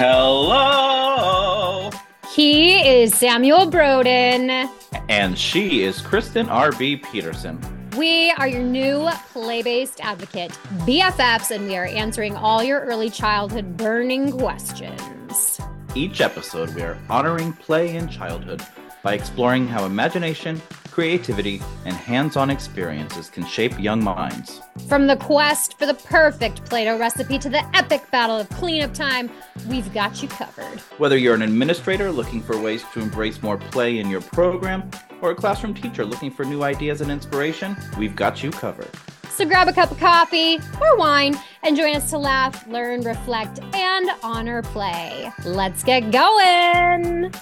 Hello. He is Samuel Broden. And she is Kristen R.B. Peterson. We are your new play based advocate, BFFs, and we are answering all your early childhood burning questions. Each episode, we are honoring play in childhood by exploring how imagination, creativity, and hands on experiences can shape young minds. From the quest for the perfect Play Doh recipe to the epic battle of cleanup time, we've got you covered. Whether you're an administrator looking for ways to embrace more play in your program, or a classroom teacher looking for new ideas and inspiration, we've got you covered. So grab a cup of coffee or wine and join us to laugh, learn, reflect, and honor play. Let's get going.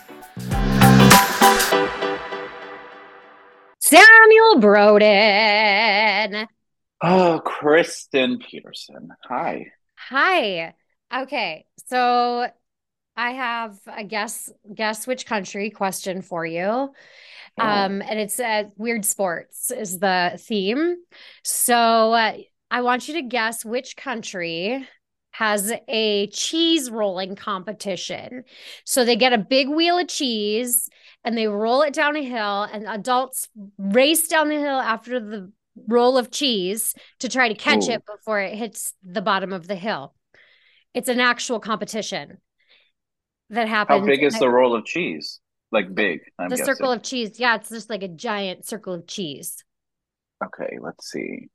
Samuel Broden. Oh, Kristen Peterson. Hi. Hi. Okay, so I have a guess guess which country question for you. Oh. Um, and it's uh, weird sports is the theme. So uh, I want you to guess which country has a cheese rolling competition. So they get a big wheel of cheese and they roll it down a hill, and adults race down the hill after the roll of cheese to try to catch Ooh. it before it hits the bottom of the hill. It's an actual competition that happens. How big is the roll of cheese? Like big? I'm the guessing. circle of cheese. Yeah, it's just like a giant circle of cheese. Okay, let's see.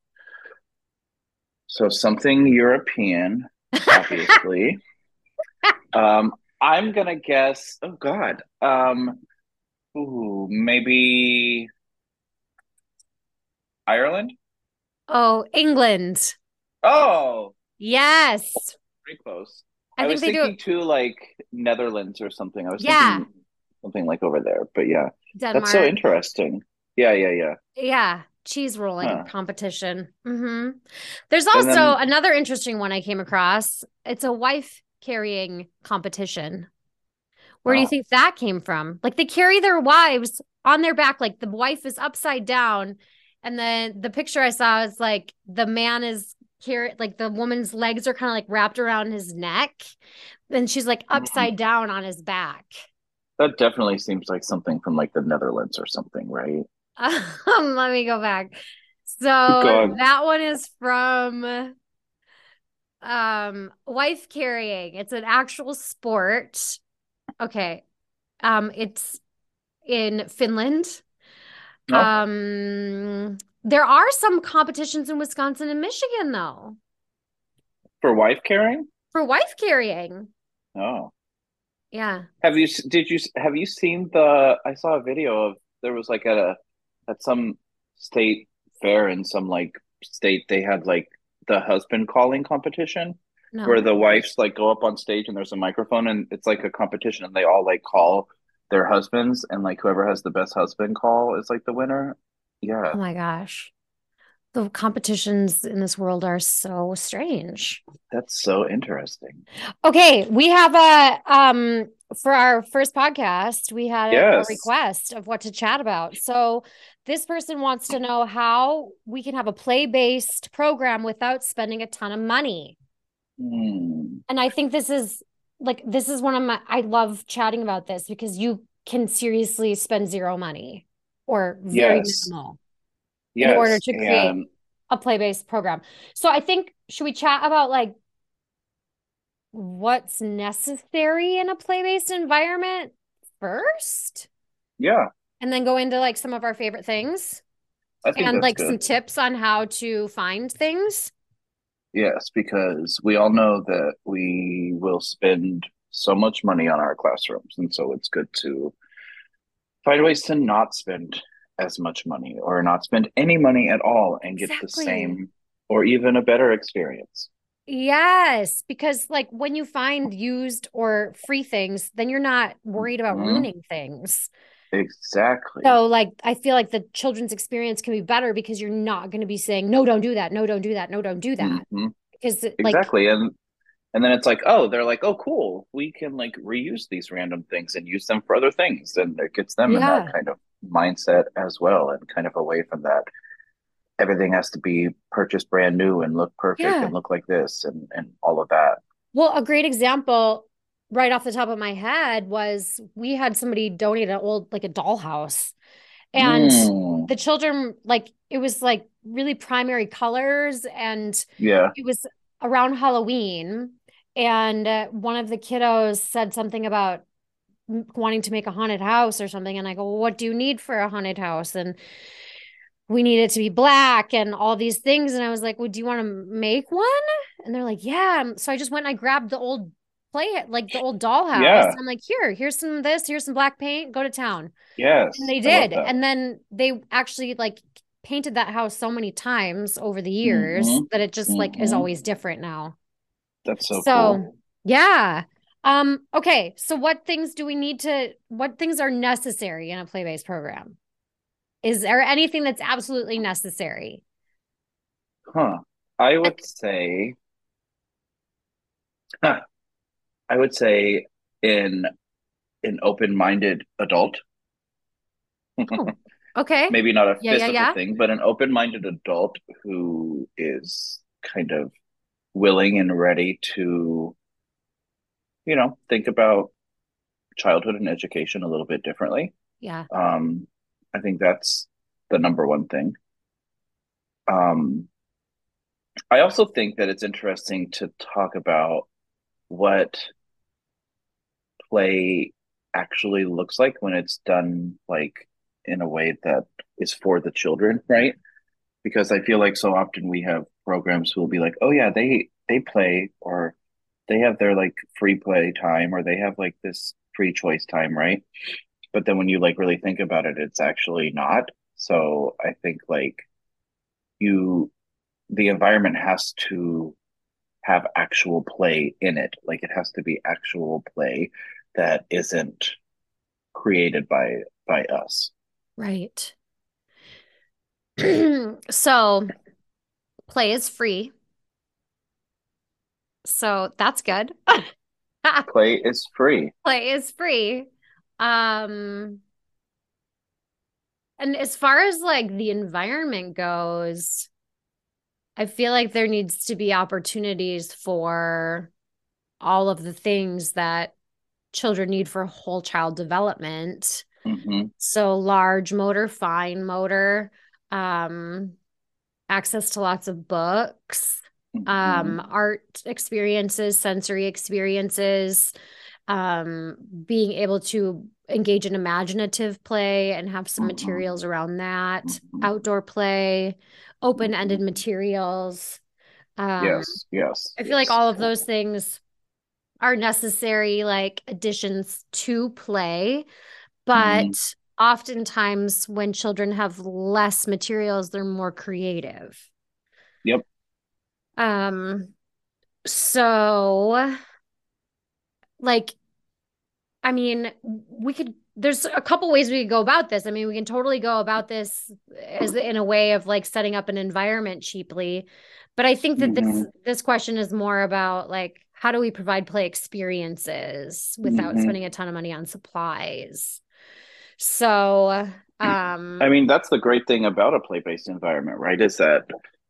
So something European, obviously. um, I'm gonna guess. Oh God. Um, Ooh, maybe Ireland? Oh, England. Oh, yes. Pretty close. I, I think was thinking do... too like Netherlands or something. I was yeah. thinking something like over there, but yeah. Denmark. That's so interesting. Yeah, yeah, yeah. Yeah. Cheese rolling huh. competition. Mm-hmm. There's also then... another interesting one I came across. It's a wife carrying competition. Where do you think that came from? Like they carry their wives on their back, like the wife is upside down. And then the picture I saw is like the man is here, like the woman's legs are kind of like wrapped around his neck. And she's like mm-hmm. upside down on his back. That definitely seems like something from like the Netherlands or something, right? Um, let me go back. So that one is from um wife carrying. It's an actual sport Okay. Um, it's in Finland. Oh. Um, there are some competitions in Wisconsin and Michigan, though. For wife carrying? For wife carrying. Oh. Yeah. Have you did you have you seen the I saw a video of there was like at a at some state fair in some like state they had like the husband calling competition no. where the wives like go up on stage and there's a microphone and it's like a competition and they all like call their husbands and like whoever has the best husband call is like the winner. Yeah. Oh my gosh. The competitions in this world are so strange. That's so interesting. Okay, we have a um for our first podcast, we had yes. a request of what to chat about. So this person wants to know how we can have a play-based program without spending a ton of money. Mm. And I think this is like this is one of my I love chatting about this because you can seriously spend zero money or very yes. minimal yes. in order to create and... a play-based program. So I think should we chat about like what's necessary in a play-based environment first? Yeah. And then go into like some of our favorite things and like good. some tips on how to find things. Yes, because we all know that we will spend so much money on our classrooms. And so it's good to find ways to not spend as much money or not spend any money at all and get exactly. the same or even a better experience. Yes, because like when you find used or free things, then you're not worried about mm-hmm. ruining things. Exactly. So like I feel like the children's experience can be better because you're not going to be saying no don't do that, no don't do that, no don't do that. Mm-hmm. Because Exactly. and and then it's like, oh, they're like, oh cool, we can like reuse these random things and use them for other things and it gets them yeah. in that kind of mindset as well and kind of away from that everything has to be purchased brand new and look perfect yeah. and look like this and and all of that. Well, a great example right off the top of my head was we had somebody donate an old like a dollhouse. And mm. the children like it was like really primary colors and yeah. it was around halloween. And uh, one of the kiddos said something about wanting to make a haunted house or something. And i go well, what do you need for a haunted house? And we need it to be black and all these things. And i was like well do you want to make one? And they're like yeah. So i just went and i grabbed the old play it like the old dollhouse. Yeah. I'm like, here, here's some of this, here's some black paint, go to town. Yes. And they did. And then they actually like painted that house so many times over the years mm-hmm. that it just mm-hmm. like is mm-hmm. always different now. That's so So cool. yeah. Um, okay. So what things do we need to what things are necessary in a play-based program? Is there anything that's absolutely necessary? Huh. I would say huh. I would say in an open-minded adult. oh, okay. Maybe not a yeah, physical yeah, yeah. thing, but an open-minded adult who is kind of willing and ready to, you know, think about childhood and education a little bit differently. Yeah. Um, I think that's the number one thing. Um, I also think that it's interesting to talk about what play actually looks like when it's done like in a way that is for the children, right? Because I feel like so often we have programs who will be like, "Oh yeah, they they play or they have their like free play time or they have like this free choice time, right?" But then when you like really think about it, it's actually not. So I think like you the environment has to have actual play in it. Like it has to be actual play that isn't created by by us. Right. So play is free. So that's good. Play is free. Play is free. Um and as far as like the environment goes i feel like there needs to be opportunities for all of the things that children need for whole child development. Mm-hmm. So large motor, fine motor, um, access to lots of books, mm-hmm. um, art experiences, sensory experiences, um, being able to engage in imaginative play and have some mm-hmm. materials around that, mm-hmm. outdoor play, open-ended mm-hmm. materials. Um, yes, yes. I feel yes. like all of those things are necessary like additions to play but mm. oftentimes when children have less materials they're more creative yep um so like i mean we could there's a couple ways we could go about this i mean we can totally go about this as in a way of like setting up an environment cheaply but i think that mm-hmm. this this question is more about like how do we provide play experiences without mm-hmm. spending a ton of money on supplies so um i mean that's the great thing about a play-based environment right is that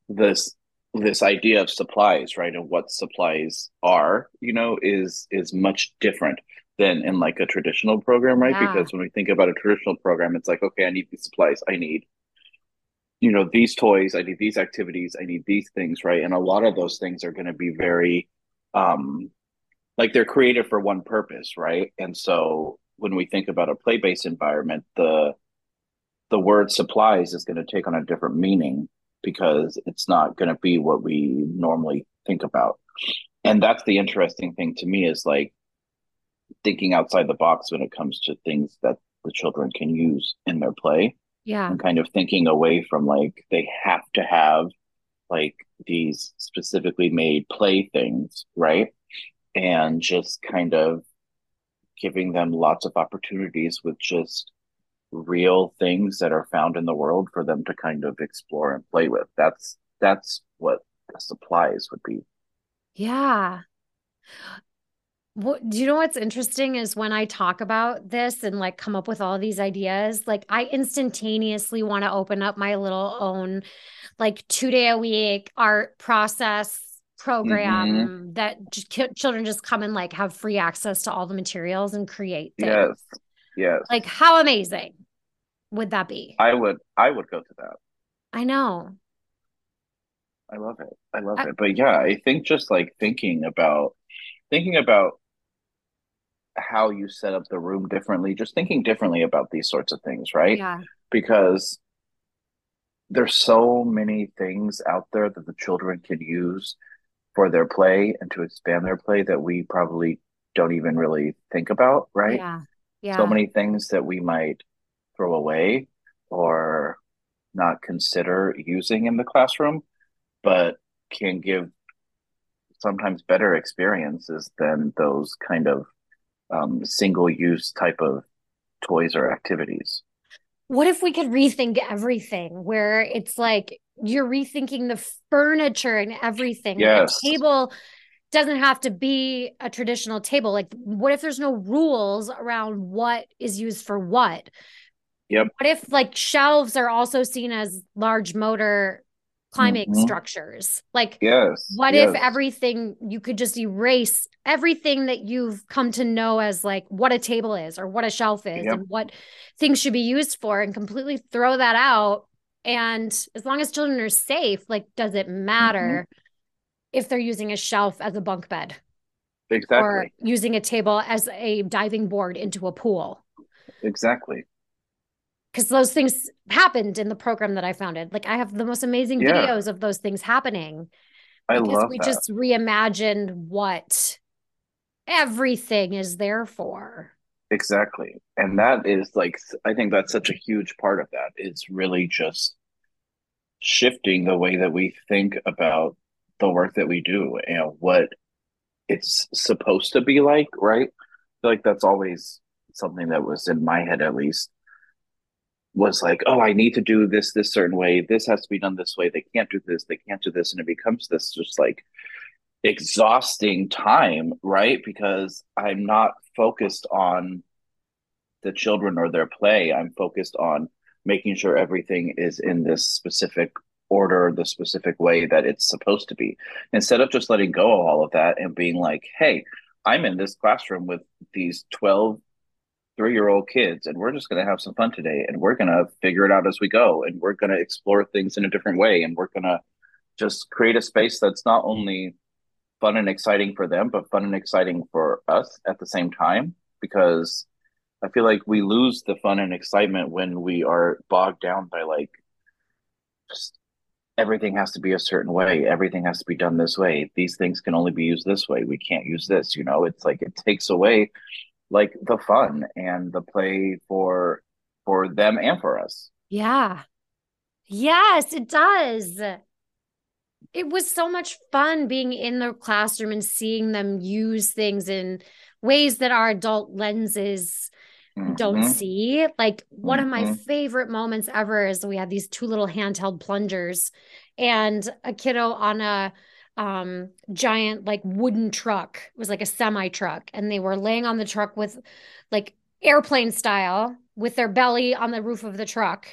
this this idea of supplies right and what supplies are you know is is much different than in like a traditional program right yeah. because when we think about a traditional program it's like okay i need these supplies i need you know these toys i need these activities i need these things right and a lot of those things are going to be very um like they're created for one purpose right? And so when we think about a play-based environment the the word supplies is going to take on a different meaning because it's not going to be what we normally think about. And that's the interesting thing to me is like thinking outside the box when it comes to things that the children can use in their play yeah. and kind of thinking away from like they have to have like these specifically made playthings, right? And just kind of giving them lots of opportunities with just real things that are found in the world for them to kind of explore and play with. That's that's what the supplies would be. Yeah. What, do you know what's interesting is when I talk about this and like come up with all these ideas, like I instantaneously want to open up my little own like two day a week art process program mm-hmm. that children just come and like have free access to all the materials and create things. Yes. Yes. Like how amazing would that be? I would I would go to that. I know. I love it. I love I, it. But yeah, I think just like thinking about thinking about how you set up the room differently, just thinking differently about these sorts of things, right? Yeah. Because there's so many things out there that the children can use for their play and to expand their play that we probably don't even really think about, right? Yeah. Yeah. So many things that we might throw away or not consider using in the classroom, but can give sometimes better experiences than those kind of um, single use type of toys or activities. What if we could rethink everything where it's like you're rethinking the furniture and everything? Yes. the table doesn't have to be a traditional table. Like, what if there's no rules around what is used for what? Yep. What if like shelves are also seen as large motor climbing mm-hmm. structures. Like, yes, what yes. if everything you could just erase everything that you've come to know as like what a table is or what a shelf is yep. and what things should be used for and completely throw that out? And as long as children are safe, like, does it matter mm-hmm. if they're using a shelf as a bunk bed? Exactly. Or using a table as a diving board into a pool. Exactly because those things happened in the program that I founded. Like I have the most amazing yeah. videos of those things happening. I love we that. just reimagined what everything is there for. Exactly. And that is like I think that's such a huge part of that. It's really just shifting the way that we think about the work that we do and what it's supposed to be like, right? like that's always something that was in my head at least was like, oh, I need to do this this certain way. This has to be done this way. They can't do this. They can't do this, and it becomes this just like exhausting time, right? Because I'm not focused on the children or their play. I'm focused on making sure everything is in this specific order, the specific way that it's supposed to be. Instead of just letting go of all of that and being like, hey, I'm in this classroom with these 12 three year old kids and we're just going to have some fun today and we're going to figure it out as we go and we're going to explore things in a different way and we're going to just create a space that's not only fun and exciting for them but fun and exciting for us at the same time because i feel like we lose the fun and excitement when we are bogged down by like just everything has to be a certain way everything has to be done this way these things can only be used this way we can't use this you know? It's like it takes away like the fun and the play for for them and for us. Yeah. Yes, it does. It was so much fun being in the classroom and seeing them use things in ways that our adult lenses mm-hmm. don't see. Like one mm-hmm. of my mm-hmm. favorite moments ever is we had these two little handheld plungers and a kiddo on a um giant like wooden truck it was like a semi truck and they were laying on the truck with like airplane style with their belly on the roof of the truck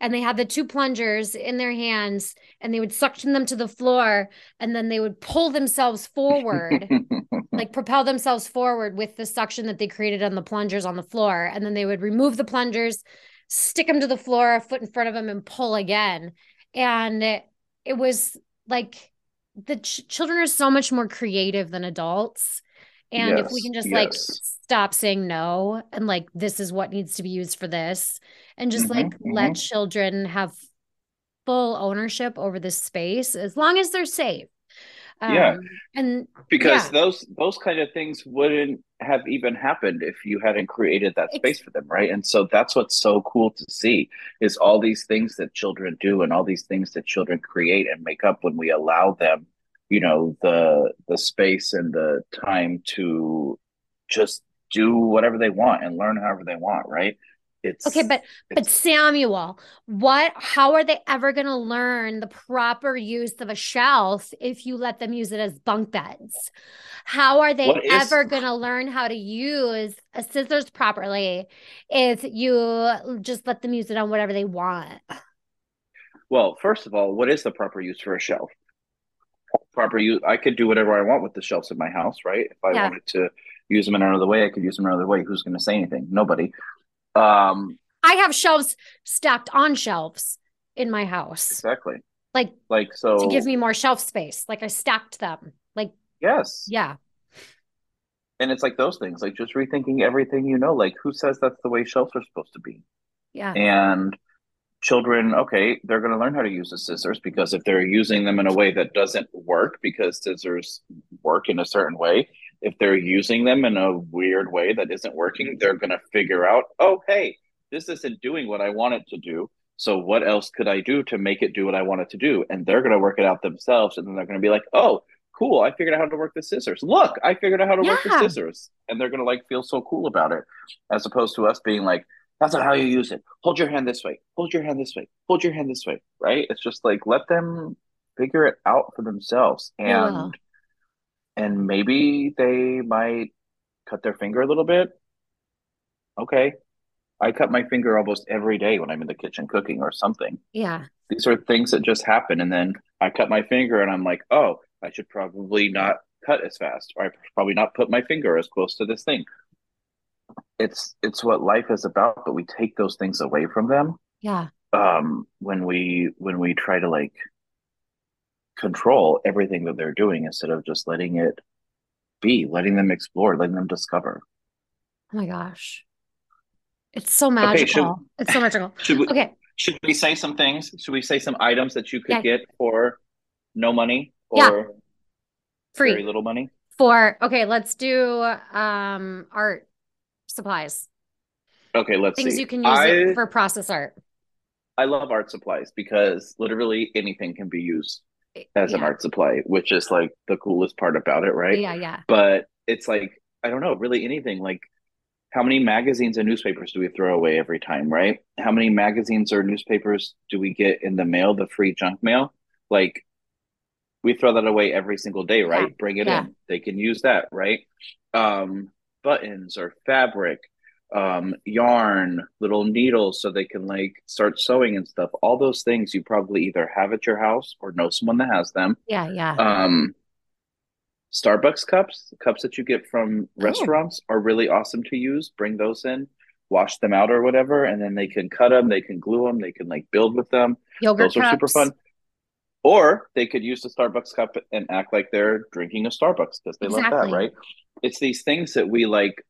and they had the two plungers in their hands and they would suction them to the floor and then they would pull themselves forward like propel themselves forward with the suction that they created on the plungers on the floor and then they would remove the plungers stick them to the floor a foot in front of them and pull again and it, it was like the ch- children are so much more creative than adults and yes, if we can just yes. like stop saying no and like this is what needs to be used for this and just mm-hmm, like mm-hmm. let children have full ownership over this space as long as they're safe um, yeah and because yeah. those those kind of things wouldn't have even happened if you hadn't created that space for them right? And so that's what's so cool to see is all these things that children do and all these things that children create and make up when we allow them you know the the space and the time to just do whatever they want and learn however they want right it's okay but but samuel what how are they ever going to learn the proper use of a shelf if you let them use it as bunk beds how are they ever going to learn how to use a scissors properly if you just let them use it on whatever they want well first of all what is the proper use for a shelf proper use. I could do whatever I want with the shelves in my house, right? If I Yeah. wanted to use them in another way, I could use them another way. Who's going to say anything? Nobody. Um, I have shelves stacked on shelves in my house, exactly. like Like so. to give me more shelf space. Like I stacked them. Like, yes. yeah. And it's like those things, like just rethinking everything you know. Like who says that's the way shelves are supposed to be? Yeah. And children, okay, they're going to learn how to use the scissors because if they're using them in a way that doesn't work, because scissors work in a certain way, if they're using them in a weird way that isn't working, mm-hmm. they're going to figure out, oh, hey, this isn't doing what I want it to do. So what else could I do to make it do what I want it to do? And they're going to work it out themselves. And then they're going to be like, oh, cool, I figured out how to work the scissors. Look, I figured out how to work the scissors. And they're going to like feel so cool about it, as opposed to us being like, that's not how you use it. Hold your hand this way. Hold your hand this way. Hold your hand this way. Right? It's just like let them figure it out for themselves. And will. And maybe they might cut their finger a little bit. Okay. I cut my finger almost every day when I'm in the kitchen cooking or something. Yeah. These are things that just happen. And then I cut my finger and I'm like, oh, I should probably not cut as fast, or I probably not put my finger as close to this thing. It's it's what life is about, but we take those things away from them Yeah. um when we when we try to like control everything that they're doing instead of just letting it be, letting them explore, letting them discover. Oh my gosh. It's so Okay, should magical. It's so magical. should we Okay. should we say some things? Should we say some items that you could Yeah. get for no money or Yeah. very Free little money? for, okay, let's do um art supplies. Okay, let's Things see. you can use it I for process art. I love art supplies because literally anything can be used as an art supply, which is like the coolest part about it, right? Yeah, yeah. But it's like, I don't know, really anything. Like, how many magazines and newspapers do we throw away every time, right? How many magazines or newspapers do we get in the mail, the free junk mail? Like, we throw that away every single day, right? Yeah, Bring it yeah. in. They can use that, right? Um, buttons or fabric, um, yarn, little needles so they can like start sewing and stuff. All those things you probably either have at your house or know someone that has them. Yeah, yeah. Um, Starbucks cups, cups that you get from Oh. restaurants are really awesome to use. Bring those in, wash them out or whatever, and then they can cut them, they can glue them, they can like build with them. Yogurt Those are super fun. Or they could use the Starbucks cup and act like they're drinking a Starbucks because they love that, right? It's these things that we like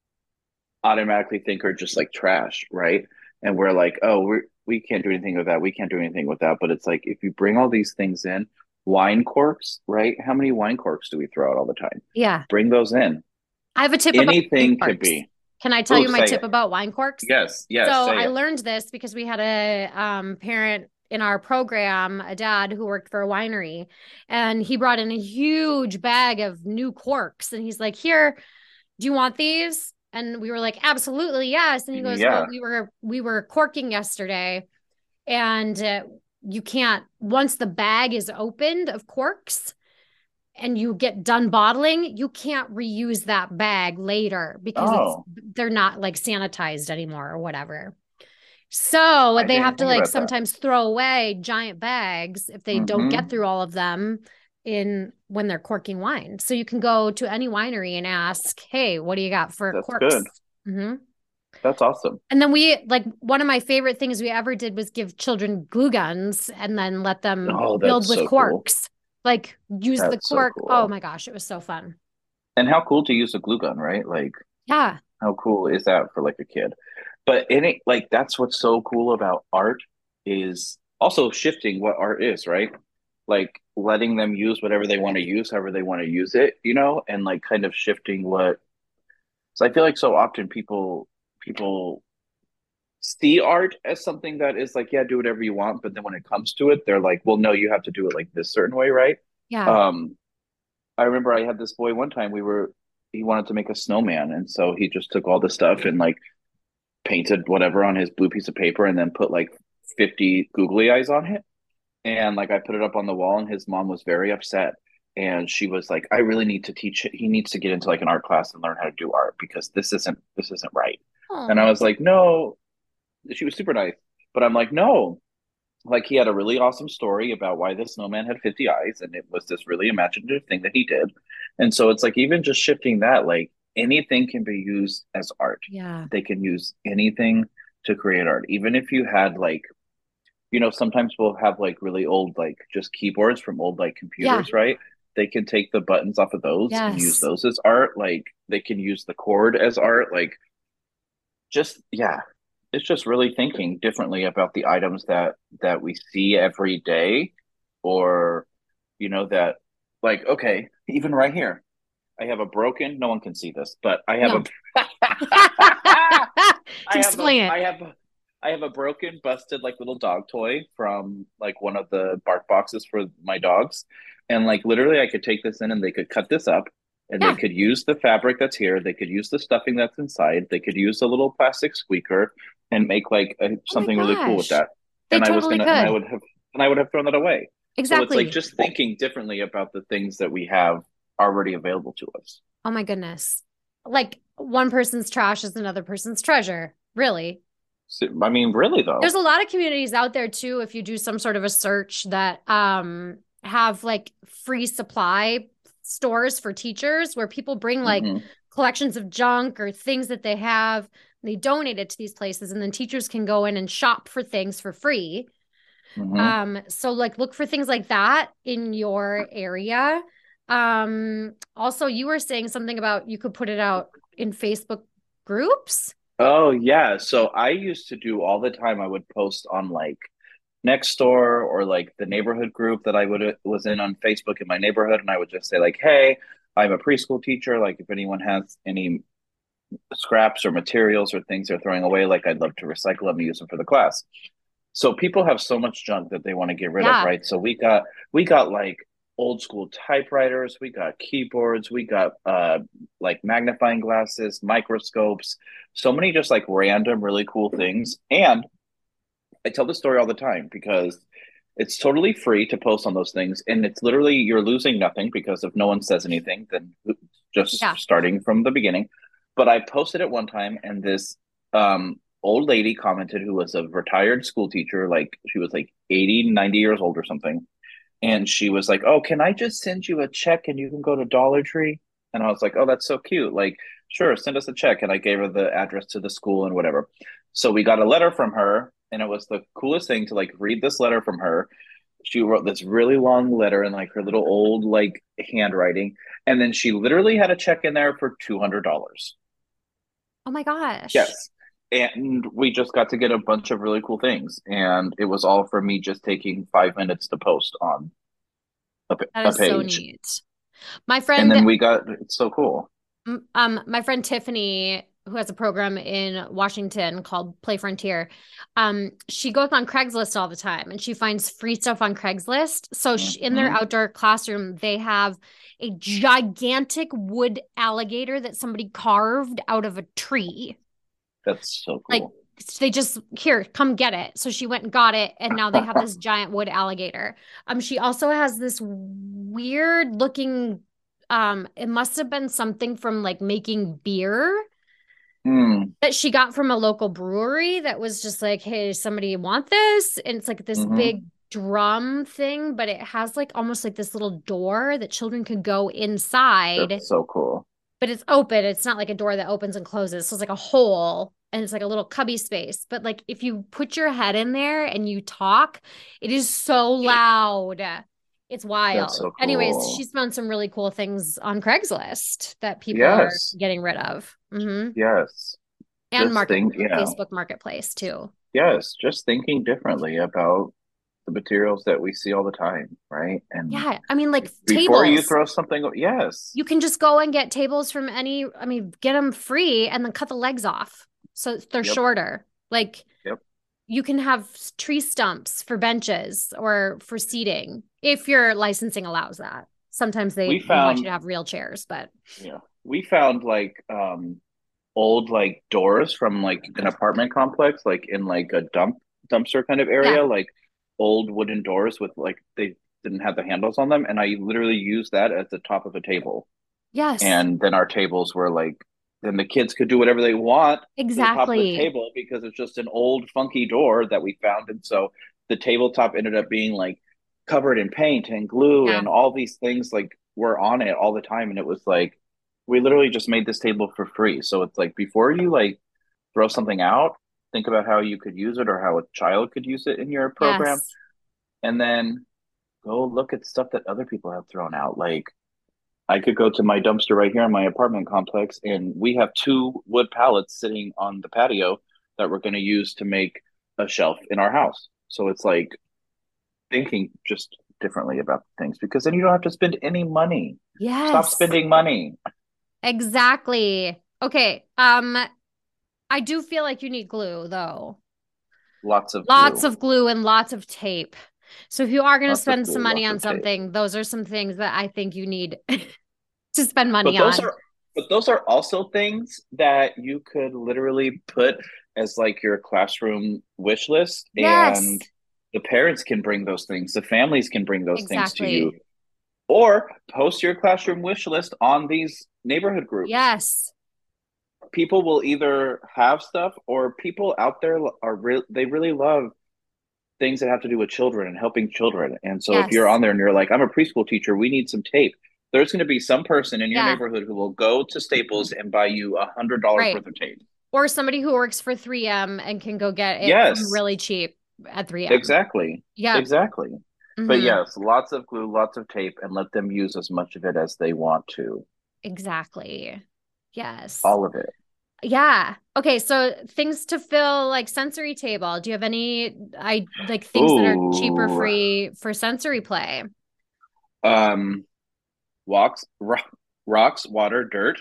automatically think are just like trash, right? And we're like, oh, we we can't do anything with that. We can't do anything with that. But it's like if you bring all these things in, wine corks, right? How many wine corks do we throw out all the time? Yeah. Bring those in. I have a tip Anything could be. Can I tell Ooh, you my tip it. about wine corks? Yes, yes. so I it. learned this because we had a um, parent in our program, a dad who worked for a winery, and he brought in a huge bag of new corks. And he's like, Here, do you want these? And we were like, Absolutely, yes. And he goes, Yeah. Well, we were we were corking yesterday, and uh, you can't once the bag is opened of corks and you get done bottling, you can't reuse that bag later because Oh. it's they're not like sanitized anymore or whatever. So I they have to like about that. sometimes throw away giant bags if they don't Mhm. get through all of them in when they're corking wine. So you can go to any winery and ask, "Hey, what do you got for That's corks?" That's good. Mhm. That's awesome. And then we like one of my favorite things we ever did was give children glue guns and then let them Oh, build with so cool. corks. Like use the That's so cork. cool. Oh my gosh, it was so fun. And how cool to use a glue gun, right? Like Yeah. how cool is that for like a kid? But in it, like that's what's so cool about art is also shifting what art is, right? Like letting them use whatever they want to use, however they want to use it, you know, and like kind of shifting what. So I feel like so often people people see art as something that is like, yeah, do whatever you want, but then when it comes to it, they're like, well, no, you have to do it like this certain way, right? Yeah. Um, I remember I had this boy one time. We were he wanted to make a snowman, and so he just took all the stuff and like painted whatever on his blue piece of paper, and then put like fifty googly eyes on it. And like I put it up on the wall, and his mom was very upset, and she was like, "I really need to teach. He needs to get into like an art class and learn how to do art because this isn't this isn't right." And I was like, "No." She was super nice, but I'm like, "No." like he had a really awesome story about why the snowman had 50 eyes and it was this really imaginative thing that he did and so it's like even just shifting that like anything can be used as art yeah they can use anything to create art even if you had like you know sometimes we'll have like really old like just keyboards from old like computers yeah. right they can take the buttons off of those yes. and use those as art like they can use the cord as art like just yeah it's just really thinking differently about the items that that we see every day or you know that like okay even right here i have a broken no one can see this but i have no. a I explain have a, it i have a, I have a broken busted like little dog toy from like one of the bark boxes for my dogs and like literally i could take this in and they could cut this up and yeah. they could use the fabric that's here they could use the stuffing that's inside they could use a little plastic squeaker and make like a, oh something really cool with that. They and totally I was gonna, could. and I would have, and I would have thrown that away. Exactly. So it's like just thinking differently about the things that we have already available to us. Oh my goodness! Like one person's trash is another person's treasure. Really. I mean, really though. There's a lot of communities out there too. If you do some sort of a search that um have like free supply stores for teachers where people bring like mm-hmm. collections of junk or things that they have they donate it to these places and then teachers can go in and shop for things for free mm-hmm. um so like look for things like that in your area um also you were saying something about you could put it out in facebook groups oh yeah so i used to do all the time i would post on like Nextdoor or like the neighborhood group that i would uh, was in on facebook in my neighborhood and i would just say like hey i'm a preschool teacher like if anyone has any scraps or materials or things they're throwing away, like I'd love to recycle them and use them for the class. So people have so much junk that they want to get rid yeah. of, right? So we got we got like old school typewriters, we got keyboards, we got uh like magnifying glasses, microscopes, so many just like random really cool things. And I tell this story all the time because it's totally free to post on those things and it's literally you're losing nothing because if no one says anything then just yeah. starting from the beginning but I posted it one time, and this um, old lady commented who was a retired school teacher, like she was like 80, 90 years old or something. And she was like, Oh, can I just send you a check and you can go to Dollar Tree? And I was like, Oh, that's so cute. Like, sure, send us a check. And I gave her the address to the school and whatever. So we got a letter from her, and it was the coolest thing to like read this letter from her. She wrote this really long letter in like her little old like handwriting. And then she literally had a check in there for two hundred dollars. Oh my gosh. Yes. And we just got to get a bunch of really cool things. And it was all for me just taking five minutes to post on a, that is a page. so neat. My friend And then we got it's so cool. Um my friend Tiffany who has a program in Washington called Play Frontier. Um, she goes on Craigslist all the time and she finds free stuff on Craigslist. So mm-hmm. she, in their mm-hmm. outdoor classroom, they have a gigantic wood alligator that somebody carved out of a tree. That's so cool. Like they just here, come get it. So she went and got it, and now they have this giant wood alligator. Um, she also has this weird looking. Um, it must have been something from like making beer mm. that she got from a local brewery that was just like, hey, somebody want this? And it's like this mm-hmm. big drum thing, but it has like almost like this little door that children can go inside. That's so cool. But it's open. It's not like a door that opens and closes. So it's like a hole and it's like a little cubby space. But like if you put your head in there and you talk, it is so loud. It's wild. So cool. Anyways, she's found some really cool things on Craigslist that people yes. are getting rid of. Mm-hmm. Yes. And market, think, yeah. Facebook Marketplace too. Yes, just thinking differently about the materials that we see all the time, right? And yeah, I mean, like before tables, you throw something, yes, you can just go and get tables from any. I mean, get them free and then cut the legs off so they're yep. shorter. Like, yep. you can have tree stumps for benches or for seating if your licensing allows that. Sometimes they, found, want you to have real chairs, but yeah, we found like um old like doors from like an apartment complex, like in like a dump dumpster kind of area, yeah. like old wooden doors with like they didn't have the handles on them, and I literally used that as the top of a table. Yes. And then our tables were like then the kids could do whatever they want exactly the table because it's just an old funky door that we found and so the tabletop ended up being like covered in paint and glue Yeah. and all these things like were on it all the time and it was like we literally just made this table for free so it's like before you like throw something out think about how you could use it or how a child could use it in your program Yes. and then go look at stuff that other people have thrown out like I could go to my dumpster right here in my apartment complex, and we have two wood pallets sitting on the patio that we're going to use to make a shelf in our house. So it's like thinking just differently about things because then you don't have to spend any money. Yeah. Stop spending money. Exactly. Okay. Um, I do feel like you need glue though. Lots of Lots glue. of glue and lots of tape. So if you are going to spend glue, some money on of tape. something, those are some things that I think you need to spend But money those on. are but those are also things that you could literally put as like your classroom wish list Yes. and the parents can bring those things, the families can bring those things to you. Or post your classroom wish list on these neighborhood groups. Yes. People will either have stuff or people out there are real they really love things that have to do with children and helping children. And so if you're on there and you're like, I'm a preschool teacher, we need some tape. There's going to be some person in your Yeah. neighborhood who will go to Staples and buy you a hundred dollars Right. worth of tape. Or somebody who works for 3M and can go get it Yes. really cheap at 3M. Exactly. Yeah. Exactly. But Mhm. yes, lots of glue, lots of tape, and let them use as much of it as they want to. Exactly. Yes. All of it. Yeah. Okay. So things to fill like sensory table. Do you have any I like things that are cheap or free for sensory play? Um, walks, ro- rocks, water, dirt.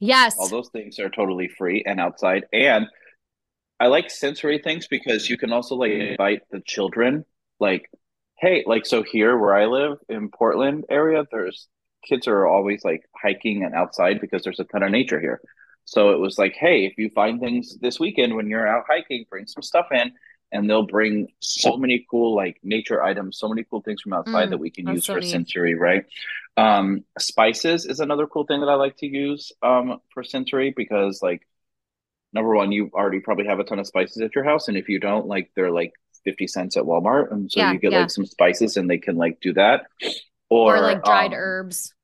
Yes. All those things are totally free and outside. And I like sensory things because you can also like invite the children. Like, hey, like so here where I live in Portland area, there's kids are always like hiking and outside because there's a ton of nature here. So it was like, hey, if you find things this weekend when you're out hiking, bring some stuff in. And they'll bring so many cool like nature items, so many cool things from outside Mm, that we can use so for neat. sensory, right? Um, spices is another cool thing that I like to use um for sensory because like number one, you already probably have a ton of spices at your house, and if you don't, like they're like 50 cents at Walmart, and so Yeah, you get yeah. like some spices and they can like do that. Or, Or like dried um, herbs.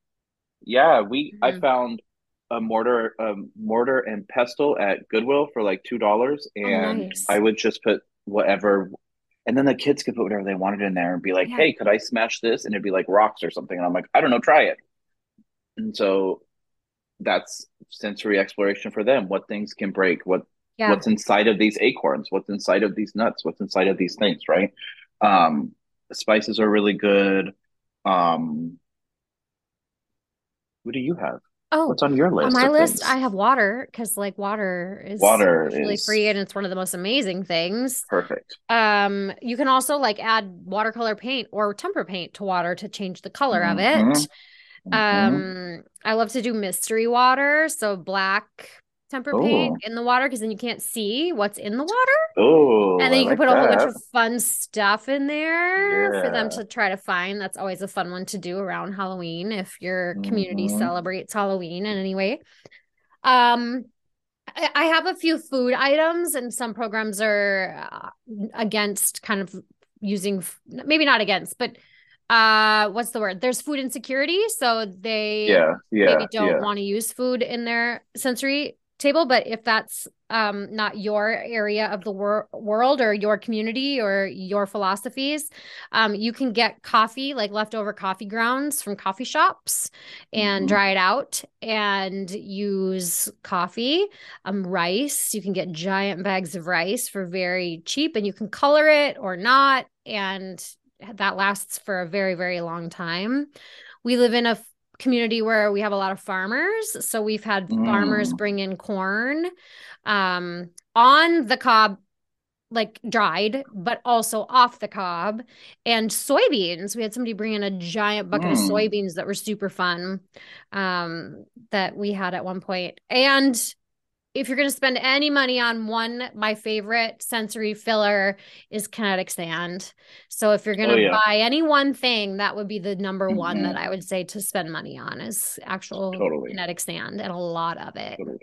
Yeah, we I Mhm. found a mortar a mortar and pestle at Goodwill for like two dollars, Oh, and nice. I would just put whatever and then the kids could put whatever they wanted in there and be like, Yeah. hey, could I smash this? And it'd be like rocks or something. And I'm like, I don't know, try it. And so that's sensory exploration for them. What things can break? What Yeah. what's inside of these acorns? What's inside of these nuts? What's inside of these things, right? Um, spices are really good. Um, what do you have? Oh, What's on your list? on my list, things? I have water because like water is Water usually is- free and it's one of the most amazing things. Perfect. Um, you can also like add watercolor paint or tempera paint to water to change the color of it. Mhm. Mhm. Um, I love to do mystery water, so black tempera paint in the water because then you can't see what's in the water. oh, And then I you can like put a whole bunch of fun stuff in there for them to try to find. That's always a fun one to do around Halloween if your community Mhm. celebrates Halloween in any way. Um, I I have a few food items, and some programs are uh, against kind of using, maybe not against, but uh, what's the word? There's food insecurity, so they Yeah, yeah, maybe don't yeah. want to use food in their sensory table. But if that's um, not your area of the wor- world or your community or your philosophies, um, you can get coffee, like leftover coffee grounds from coffee shops and Mhm. dry it out and use coffee, um, rice. You can get giant bags of rice for very cheap and you can color it or not. And that lasts for a very, very long time. We live in a community where we have a lot of farmers. So we've had farmers Mm. bring in corn um, on the cob, like dried, but also off the cob, and soybeans. We had somebody bring in a giant bucket of Mm. soybeans that were super fun um, that we had at one point. And if you're going to spend any money on one, my favorite sensory filler is kinetic sand. So if you're going to Oh, yeah. buy any one thing, that would be the number one that Mhm. I would say to spend money on is actual Totally. kinetic sand and a lot of it. Totally.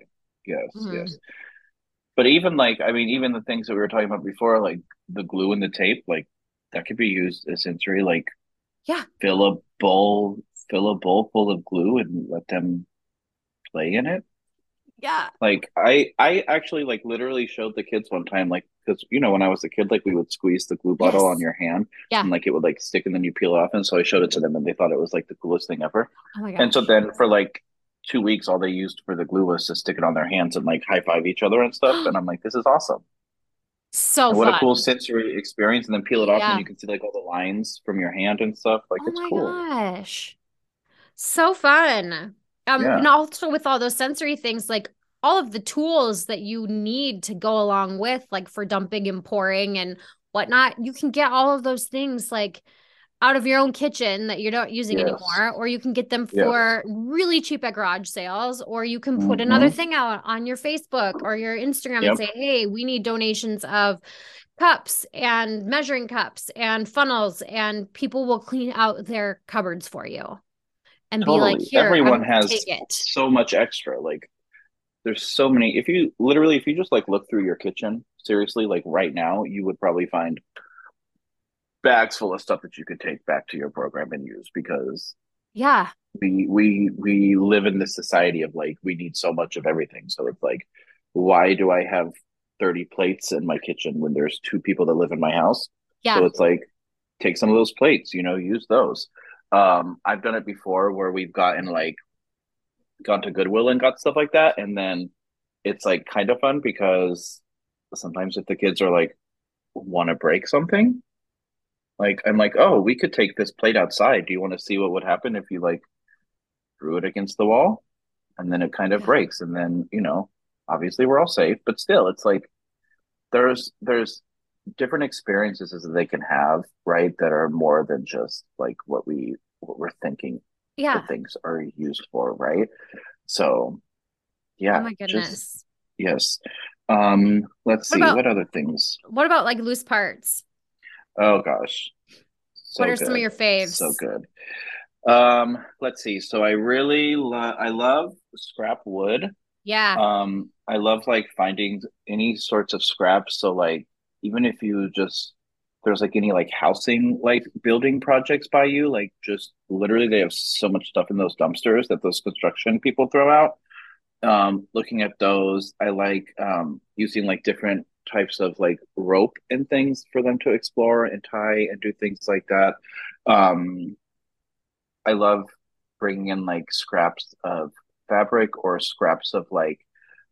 Yes, Mhm. yes. But even like, I mean, even the things that we were talking about before, like the glue and the tape, like that could be used as sensory, like Yeah. fill a bowl, fill a bowl full of glue and let them play in it. Yeah. Like I I actually like literally showed the kids one time, like because you know when I was a kid, like we would squeeze the glue bottle Yes. on your hand Yeah. and like it would like stick and then you peel it off. And so I showed it to them and they thought it was like the coolest thing ever. Oh my god. And so then for like two weeks, all they used for the glue was to stick it on their hands and like high five each other and stuff. And I'm like, this is awesome. So what a cool sensory experience. And then peel it off Yeah. and you can see like all the lines from your hand and stuff. Like Oh it's my cool. gosh. So fun. Um, Yeah. and also with all those sensory things, like all of the tools that you need to go along with, like for dumping and pouring and whatnot, you can get all of those things like out of your own kitchen that you're not using Yes. anymore, or you can get them Yes. for really cheap at garage sales, or you can put another hmm thing out on your Facebook or your Instagram and say, hey, we need donations of cups and measuring cups and funnels, and people will clean out their cupboards for you and be like, Totally. here, Everyone um, has so much extra. Like there's so many. If you literally, if you just like look through your kitchen, seriously, like right now, you would probably find bags full of stuff that you could take back to your program and use because Yeah. we we we live in this society of like we need so much of everything. So it's like, why do I have 30 plates in my kitchen when there's two people that live in my house? yeah So it's like take some of those plates, you know, use those. Um, I've done it before where we've gotten like gone to Goodwill and got stuff like that, and then it's like kind of fun because sometimes if the kids are like want to break something, like I'm like, oh, we could take this plate outside. Do you want to see what would happen if you like threw it against the wall? And then it kind of breaks, and then you know, obviously we're all safe, but still, it's like there's there's different experiences that they can have, right? That are more than just like what we what we're thinking Yeah. the things are used for, right? So, yeah. Oh my just goodness. yes. Um, let's What see, about what other things? what about like loose parts? Oh gosh, What so are some of your faves? so good. Um, let's see. So I really love I love scrap wood. Yeah. Um, I love like finding any sorts of scraps. So like even if you just there's like any like housing like building projects by you, like just literally they have so much stuff in those dumpsters that those construction people throw out. Um, looking at those, I like um using like different types of like rope and things for them to explore and tie and do things like that. Um, I love bringing in like scraps of fabric or scraps of like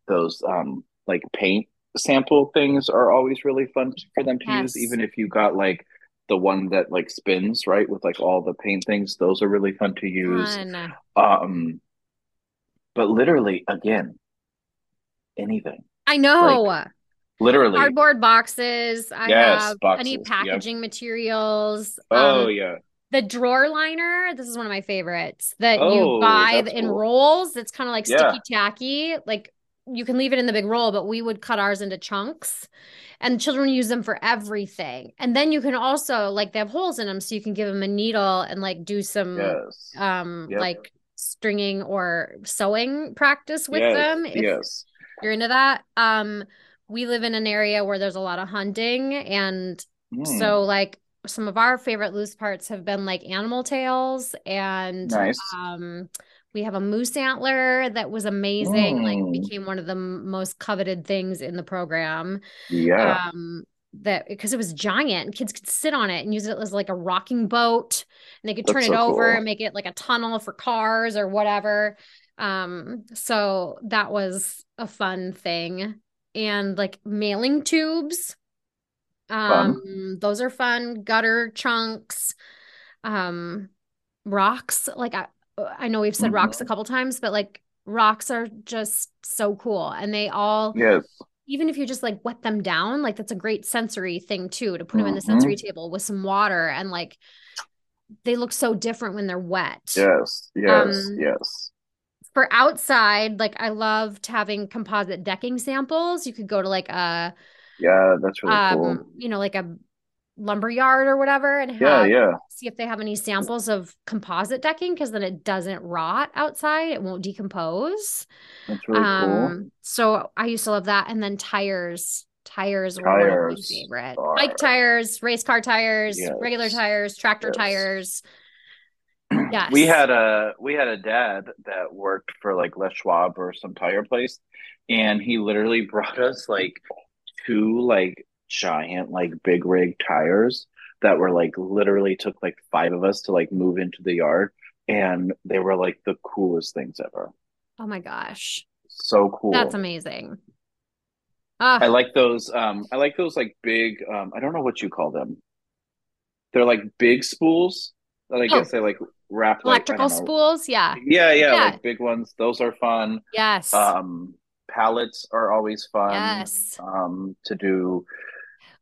those um like paint sample things are always really fun for them to use even if you got like the one that like spins right with like all the paint things those are really fun to use Fun. um but literally again anything I like know. literally Cardboard boxes. I yes have any boxes yep packaging materials. oh Um, yeah the drawer liner. This is one of my favorites that you oh buy in cool rolls. It's kind of like yeah sticky tacky. Like you can leave it in the big roll, but we would cut ours into chunks. And children use them for everything. And then you can also like they have holes in them, so you can give them a needle and like do some yes um yep like stringing or sewing practice with yes them if yes you're into that. Um, we live in an area where there's a lot of hunting, and mm, so like some of our favorite loose parts have been like animal tails, and nice um, we have a moose antler that was amazing, like mm, became one of the most coveted things in the program. yeah Um, that because it was giant, and kids could sit on it and use it as like a rocking boat, and they could turn that's it so over and make it like a tunnel for cars or whatever. Um, so that was a fun thing. And like mailing tubes, fun um, those are fun. Gutter chunks, um, rocks. Like I, I know we've said rocks a couple times, but like rocks are just so cool. And they all, yes even if you just like wet them down, like that's a great sensory thing too, to put them in the hmm sensory table with some water and like they look so different when they're wet. Yes, yes, Um, yes. for outside, like I loved having composite decking samples. You could go to like a Yeah, that's really cool. um, you know, like a lumber yard or whatever and Yeah, have yeah. see if they have any samples of composite decking because then it doesn't rot outside. It won't decompose. That's really cool. Um, so I used to love that. And then tires Tires, were my favorite. are- Bike tires, race car tires, Yes. regular tires, tractor Yes. tires. Yes. We had a we had a dad that worked for like Les Schwab or some tire place, and he literally brought us like two like giant like big rig tires that were like literally took like five of us to like move into the yard, and they were like the coolest things ever. Oh my gosh. So cool. That's amazing. Ah, I like those. Um, I like those like big. Um, I don't know what you call them. They're like big spools that I Oh. guess they like wrap like electrical don't spools. Yeah. Yeah, yeah, Yeah. like big ones. Those are fun. Yes. Um, pallets are always fun. yes. Um, to do.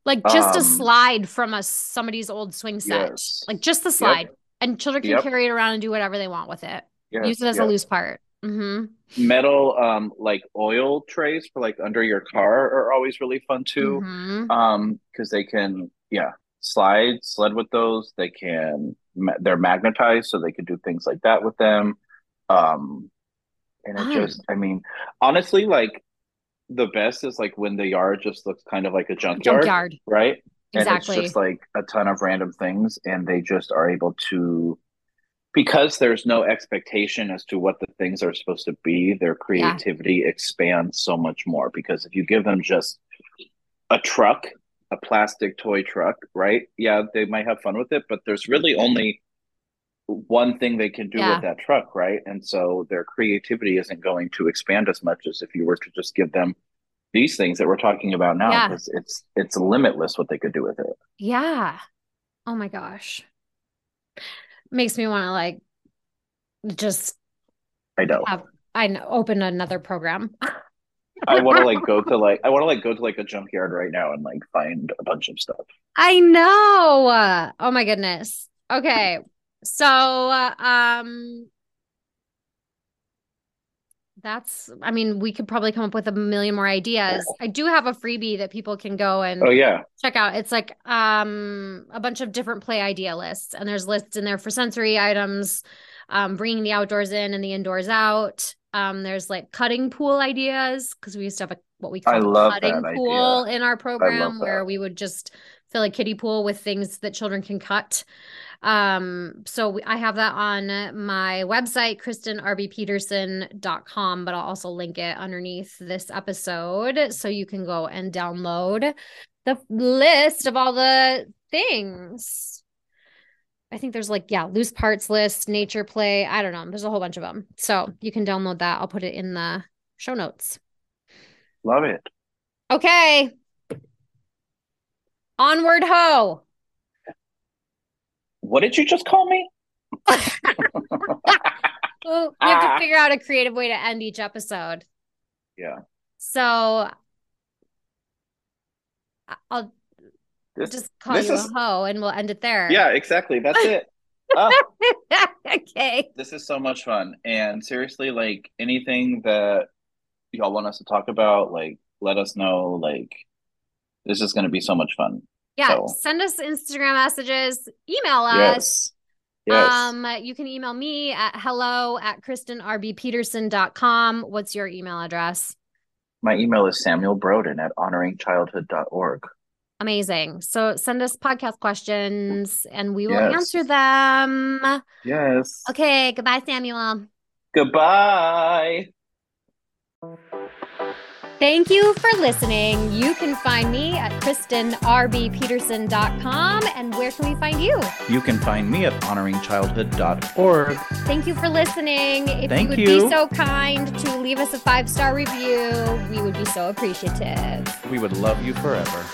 Like just a um, slide from a somebody's old swing set. Yes. Like just the slide. And children can Yep. carry it around and do whatever they want with it. Yes, Use it as a loose part. hmm Metal, um, like oil trays for like under your car are always really fun too. hmm Um, because they can, yeah, slide, sled with those. They can, they're magnetized, so they can do things like that with them. Um, and it Fun. just, I mean, honestly, like the best is like when the yard just looks kind of like a junkyard, Junkyard. right? And Exactly. it's just like a ton of random things, and they just are able to, because there's no expectation as to what the things are supposed to be, their creativity expands so much more. Because if you give them just a truck, a plastic toy truck, right? Yeah, they might have fun with it, but there's really only one thing they can do Yeah. with that truck, right? And so their creativity isn't going to expand as much as if you were to just give them these things that we're talking about now Yeah. because it's it's limitless what they could do with it. Yeah. Oh my gosh. Makes me want to like just I know. have I open another program. I want to like go to like I want to like go to like a junkyard right now and like find a bunch of stuff. I know. Oh my goodness. Okay. So, uh, um, that's, I mean, we could probably come up with a million more ideas. I do have a freebie that people can go and Oh yeah. check out. It's like um a bunch of different play idea lists, and there's lists in there for sensory items, um, bringing the outdoors in and the indoors out. Um, there's like cutting pool ideas because we used to have a what we I call love cutting pool in our program where we would just fill a kiddie pool with things that children can cut. Um, so we, I have that on my website, KristenRBPeterson.com, but I'll also link it underneath this episode so you can go and download the list of all the things. I think there's like, yeah, loose parts list, nature play. I don't know. There's a whole bunch of them. So you can download that. I'll put it in the show notes. Love it. Okay. Onward ho. What did you just call me? Well, we have to Ah. figure out a creative way to end each episode. Yeah. So I'll This, just call you is- a hoe and we'll end it there. yeah, exactly. That's it. Oh, okay. this is so much fun. And seriously, like anything that y'all want us to talk about, like let us know. Like this is going to be so much fun. Yeah. So- Send us Instagram messages, email us. Yes. Yes. Um, you can email me at hello at KristenRBPeterson.com. What's your email address? My email is Samuel Broden at honoringchildhood.org. Amazing. So send us podcast questions and we will Yes. answer them. Yes. Okay. Goodbye, Samuel. Goodbye. Thank you for listening. You can find me at KristenRBPeterson.com. And where can we find you? You can find me at honoringchildhood.org. Thank you for listening. If Thank you would you. be so kind to leave us a five star review, we would be so appreciative. We would love you forever.